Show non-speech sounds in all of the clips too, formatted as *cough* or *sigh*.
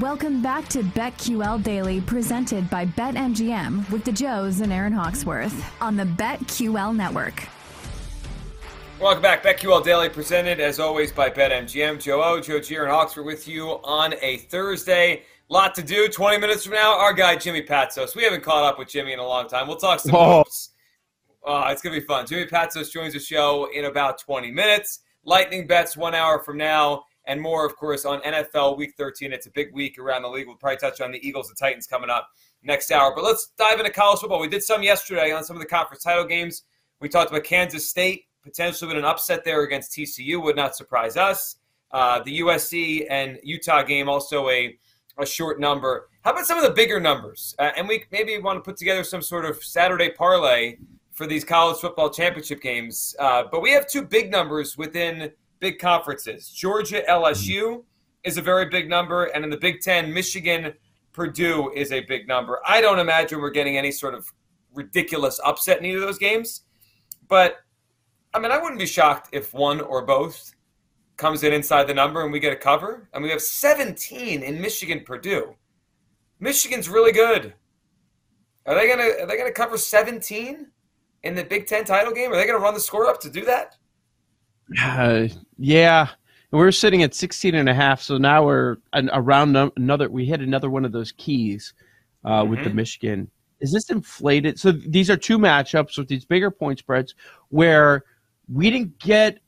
Welcome back to BetQL Daily, presented by BetMGM with the Joes and Aaron Hawksworth on the BetQL Network. Welcome back. BetQL Daily, presented as always by BetMGM. Joe O, Joe G, and Hawksworth with you on a Thursday. Lot to do. 20 minutes from now, our guy Jimmy Patsos. We haven't caught up with Jimmy in a long time. We'll talk some Whoa. hoops. Uh, it's going to be fun. Jimmy Patsos joins the show in about 20 minutes. Lightning bets one hour from now and more, of course, on NFL Week 13. It's a big week around the league. We'll probably touch on the Eagles and Titans coming up next hour. But let's dive into college football. We did some yesterday on some of the conference title games. We talked about Kansas State potentially with an upset there against TCU would not surprise us. Uh, the USC and Utah game also a a short number. How about some of the bigger numbers? Uh, and we maybe want to put together some sort of Saturday parlay for these college football championship games. Uh, but we have two big numbers within big conferences. Georgia LSU is a very big number, and in the Big Ten, Michigan Purdue is a big number. I don't imagine we're getting any sort of ridiculous upset in either of those games, but I mean, I wouldn't be shocked if one or both comes in inside the number and we get a cover. And we have 17 in Michigan Purdue. Michigan's really good. Are they gonna are they gonna cover 17 in the Big Ten title game? Are they gonna run the score up to do that? Uh, *sighs* yeah. We're sitting at 16 and a half, so now we're an, around another. We hit another one of those keys uh, with the Mhm. Michigan. Is this inflated? So these are two matchups with these bigger point spreads where we didn't get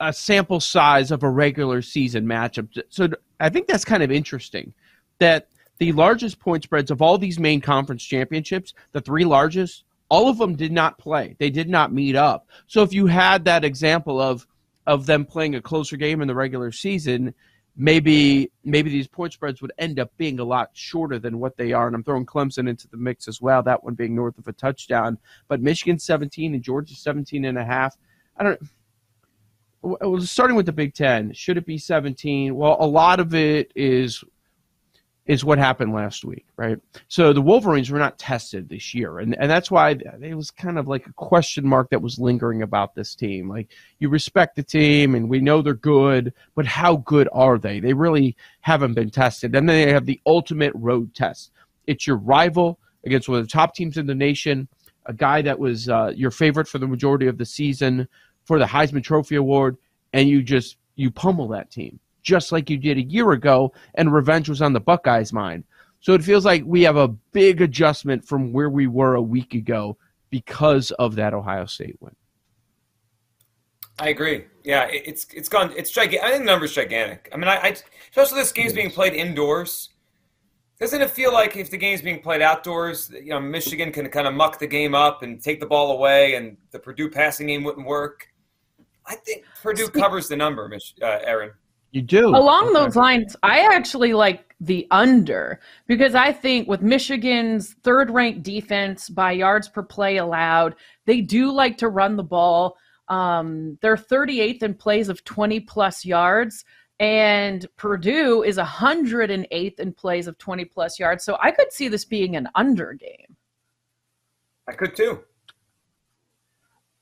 a sample size of a regular season matchup. So I think that's kind of interesting that the largest point spreads of all these main conference championships, the three largest, all of them did not play. They did not meet up. So if you had that example of of them playing a closer game in the regular season, maybe maybe these point spreads would end up being a lot shorter than what they are. And I'm throwing Clemson into the mix as well, that one being north of a touchdown. But Michigan 17 and Georgia 17 and a half. I don't well, starting with the Big Ten, should it be 17? Well, a lot of it is is what happened last week, right? So the Wolverines were not tested this year, and and that's why it was kind of like a question mark that was lingering about this team. Like you respect the team, and we know they're good, but how good are they? They really haven't been tested. And then they have the ultimate road test. It's your rival against one of the top teams in the nation, a guy that was uh, your favorite for the majority of the season for the Heisman Trophy award, and you just you pummel that team just like you did a year ago, and revenge was on the Buckeyes' mind. So it feels like we have a big adjustment from where we were a week ago because of that Ohio State win. I agree. Yeah, it- it's it's gone. It's gigantic. I think the number's gigantic. I mean, I, I especially this game's being played indoors. Doesn't it feel like if the game's being played outdoors, you know, Michigan can kind of muck the game up and take the ball away, and the Purdue passing game wouldn't work? I think Purdue covers the number, uh, Aaron. You do Along Okay. those lines, I actually like the under because I think with Michigan's third ranked defense by yards per play allowed, they do like to run the ball. Um, they're 38th in plays of 20 plus yards, and Purdue is 108th in plays of 20 plus yards. So I could see this being an under game. I could too.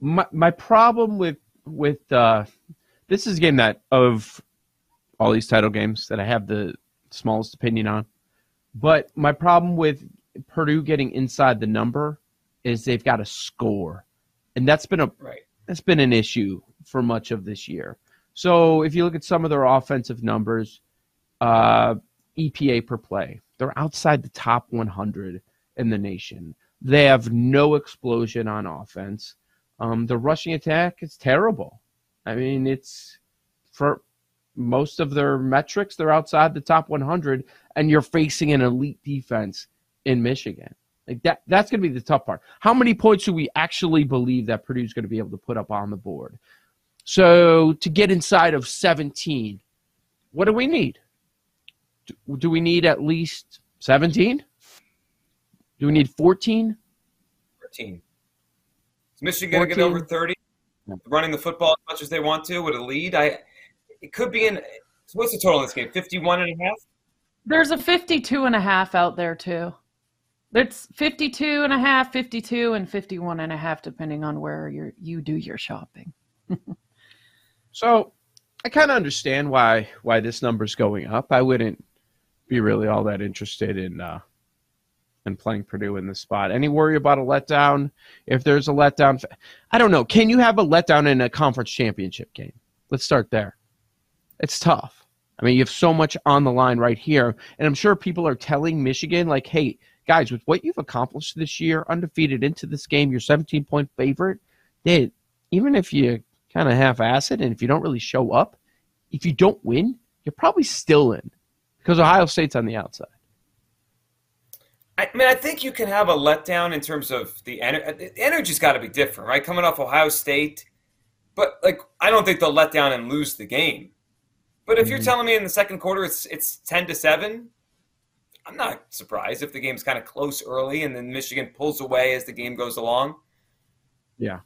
my my problem with with uh, this is a game that of all these title games that I have the smallest opinion on. But my problem with Purdue getting inside the number is they've got to score, and that's been a Right. that's been an issue for much of this year. So if you look at some of their offensive numbers, uh, EPA per play, they're outside the top 100 in the nation. They have no explosion on offense. Um, the rushing attack is terrible. I mean, it's for most of their metrics, they're outside the top 100, and you're facing an elite defense in Michigan. Like that, that's going to be the tough part. How many points do we actually believe that Purdue's going to be able to put up on the board? So to get inside of 17, what do we need? Do, do we need at least 17? Do we need 14? 14. Is Michigan going to get over 30? Running the football as much as they want to with a lead? I. It could be in. What's the total in this game? 51 and a half? There's a 52 and a half out there too. It's 52 and a half, 52 and 51 and a half depending on where you you do your shopping. *laughs* So I kind of understand why why this number's going up. I wouldn't be really all that interested in uh, in playing Purdue in this spot. Any worry about a letdown? If there's a letdown, I don't know. Can you have a letdown in a conference championship game? Let's start there. It's tough. I mean, you have so much on the line right here, and I'm sure people are telling Michigan like, "Hey, guys, with what you've accomplished this year, undefeated into this game, you're 17 point favorite. Even if you kind of half ass it and if you don't really show up, if you don't win, you're probably still in because Ohio State's on the outside. I mean, I think you can have a letdown in terms of the, ener- uh, the energy's got to be different, right? Coming off Ohio State, but like I don't think they'll let down and lose the game. But if mm-hmm. you're telling me in the second quarter it's it's ten to seven, I'm not surprised if the game's kind of close early and then Michigan pulls away as the game goes along. Yeah.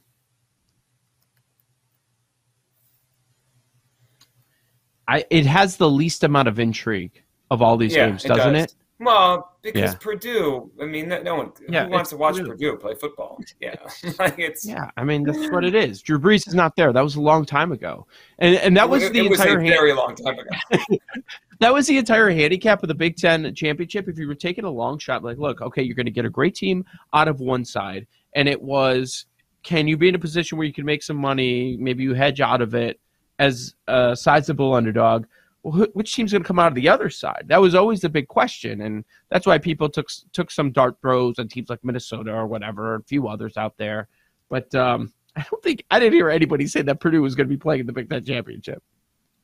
I it has the least amount of intrigue of all these yeah, games, doesn't it? Does. it? Well, because yeah. Purdue, I mean, no one yeah, who wants to watch Purdue. Purdue. play football. Yeah, *laughs* like it's yeah. I mean, that's what it is. Drew Brees is not there. That was a long time ago, and and that was it, the it entire was very long time ago. *laughs* that was the entire handicap of the Big Ten championship. If you were taking a long shot, like, look, okay, you're going to get a great team out of one side, and it was, can you be in a position where you can make some money? Maybe you hedge out of it as a sizable underdog which team's going to come out of the other side? That was always the big question, and that's why people took took some dart throws on teams like Minnesota or whatever, a few others out there. But um, *laughs* I don't think I didn't hear anybody say that Purdue was going to be playing in the Big Ten championship.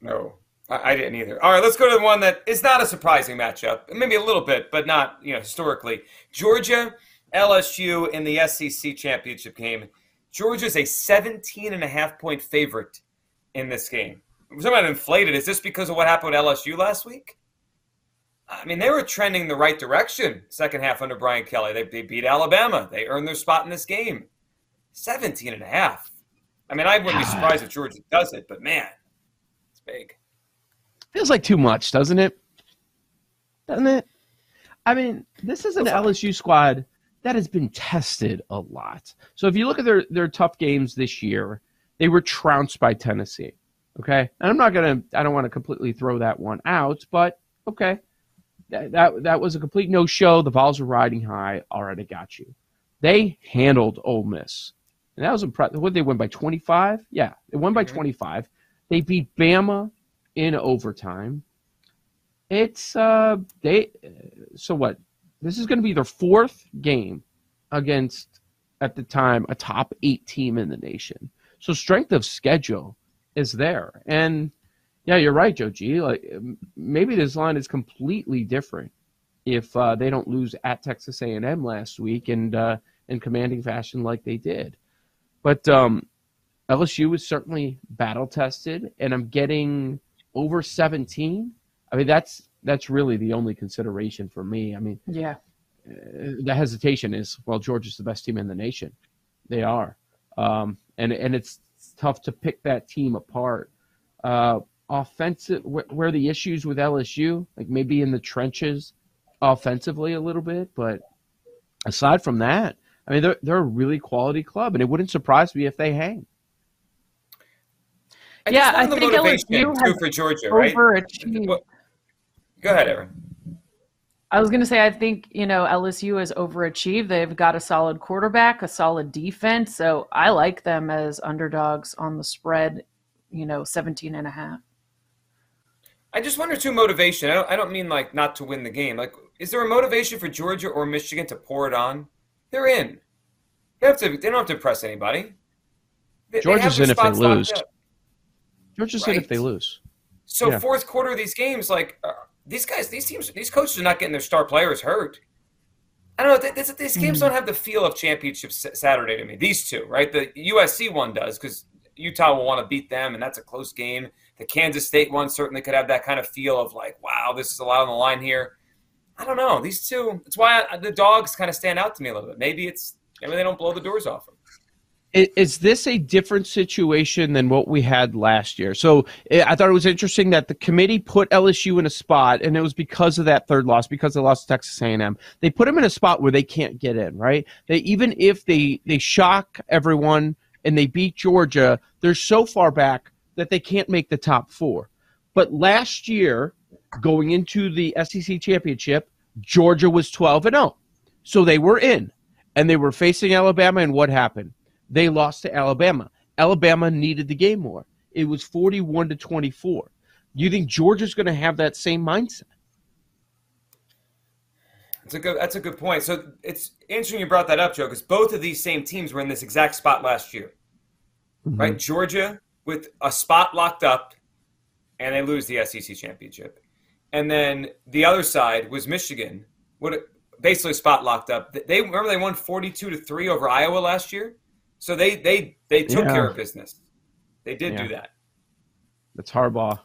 No, I, I didn't either. All right, let's go to the one that is not a surprising matchup, maybe a little bit, but not you know historically. Georgia LSU in the SEC championship game. Georgia's a 17 and a half point favorite in this game we're talking about inflated. Is this because of what happened with LSU last week? I mean, they were trending the right direction second half under Brian Kelly. They, they beat Alabama. They earned their spot in this game. 17 and a half. I mean, I wouldn't be surprised if Georgia does it, but man, it's big. Feels like too much, doesn't it? Doesn't it? I mean, this is an LSU squad that has been tested a lot. So if you look at their, their tough games this year, they were trounced by Tennessee. Okay, and I'm not gonna. I don't want to completely throw that one out, but okay, that that, that was a complete no show. The Vols were riding high. All right, I got you. They handled Ole Miss, and that was impressive. What they win by 25? Yeah, they won by 25. They beat Bama in overtime. It's uh they. So what? This is going to be their fourth game against at the time a top eight team in the nation. So strength of schedule is there. And yeah, you're right, Joe G. Like maybe this line is completely different if uh, they don't lose at Texas A&M last week and uh, in commanding fashion like they did. But um, LSU was certainly battle tested, and I'm getting over 17. I mean, that's that's really the only consideration for me. I mean, yeah, uh, the hesitation is well, Georgia's the best team in the nation. They are, um, and and it's tough to pick that team apart. Uh, offensive, wh- where the issues with LSU, like maybe in the trenches, offensively a little bit, but aside from that, I mean they're they're a really quality club, and it wouldn't surprise me if they hang. I yeah, I think LSU has for Georgia, right? Overachieved. Go ahead, Aaron. I was going to say, I think, you know, LSU has overachieved. They've got a solid quarterback, a solid defense. So I like them as underdogs on the spread, you know, 17 and a half. I just wonder too motivation. I don't, I don't mean like not to win the game. Like, is there a motivation for Georgia or Michigan to pour it on? They're in. They have to. They don't have to impress anybody. They, Georgia's they in if they lose. Georgia's right? in if they lose. So yeah. fourth quarter of these games, like, uh, these guys, these teams, these coaches are not getting their star players hurt. I don't know. This, these games mm don't have the feel of championship Saturday to me. These two, right? The USC one does because Utah will want to beat them, and that's a close game. The Kansas State one certainly could have that kind of feel of like, wow, this is a lot on the line here. I don't know. These two, it's why I, the dogs kind of stand out to me a little bit. Maybe it's maybe they don't blow the doors off them. Is this a different situation than what we had last year? So eh, I thought it was interesting that the committee put LSU in a spot, and it was because of that third loss, because they lost to Texas A&M. They put them in a spot where they can't get in, right? They even if they they shock everyone and they beat Georgia, they're so far back that they can't make the top four. But last year, going into the SEC championship, Georgia was 12 and 0. So they were in and they were facing Alabama and what happened? They lost to Alabama. Alabama needed the game more. It was 41 to 24. You think Georgia's going to have that same mindset? That's a good. That's a good point. So it's interesting you brought that up, Joe, because both of these same teams were in this exact spot last year, mm-hmm. right? Georgia with a spot locked up, and they lose the SEC championship, and then the other side was Michigan, what basically spot locked up. They remember they won forty-two to three over Iowa last year, so they they they took yeah. care of business. They did yeah. do that. That's Harbaugh.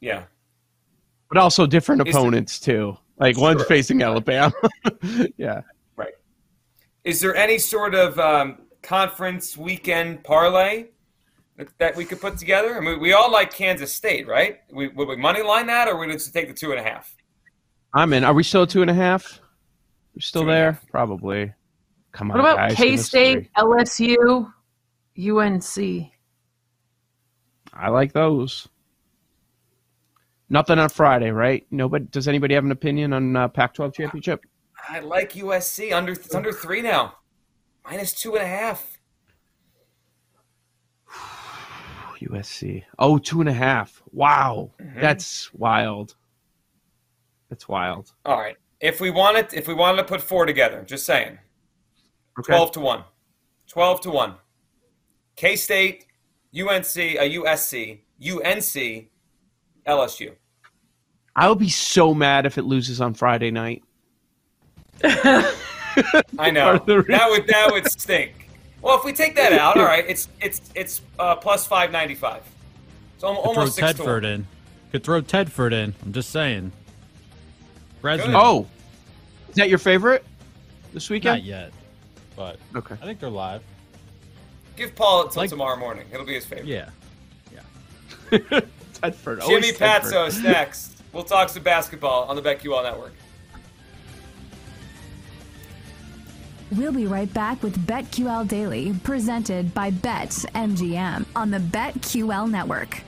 Yeah, but also different Is opponents too. Like sure. one's facing Alabama. *laughs* yeah. Right. Is there any sort of um, conference weekend parlay that we could put together? I mean, we all like Kansas State, right? We, would we money line that, or would we just take the two and a half? I'm in. Are we still two and a half? You're still two there? Probably. Come on. What about K State, LSU, UNC? I like those. Nothing on Friday, right? Nobody. Does anybody have an opinion on uh, Pac-12 championship? I like USC under it's under three now, minus two and a half. *sighs* USC. Oh, two and a half. Wow, mm-hmm. that's wild. That's wild. All right. If we wanted, if we wanted to put four together, just saying, okay. twelve to one, twelve to one. K State, UNC, a USC, UNC, LSU. I would be so mad if it loses on Friday night. *laughs* I know *laughs* that would that would stink. Well, if we take that out, all right, it's it's it's uh, plus five ninety five. So almost throw six Tedford in. Could throw Tedford in. I'm just saying. President. Oh, is that your favorite this weekend? Not yet, but okay. I think they're live. Give Paul until like, tomorrow morning. It'll be his favorite. Yeah, yeah. *laughs* Tedford. Jimmy Patsos *laughs* next. We'll talk some basketball on the BetQL Network. We'll be right back with BetQL Daily, presented by BetMGM on the BetQL Network.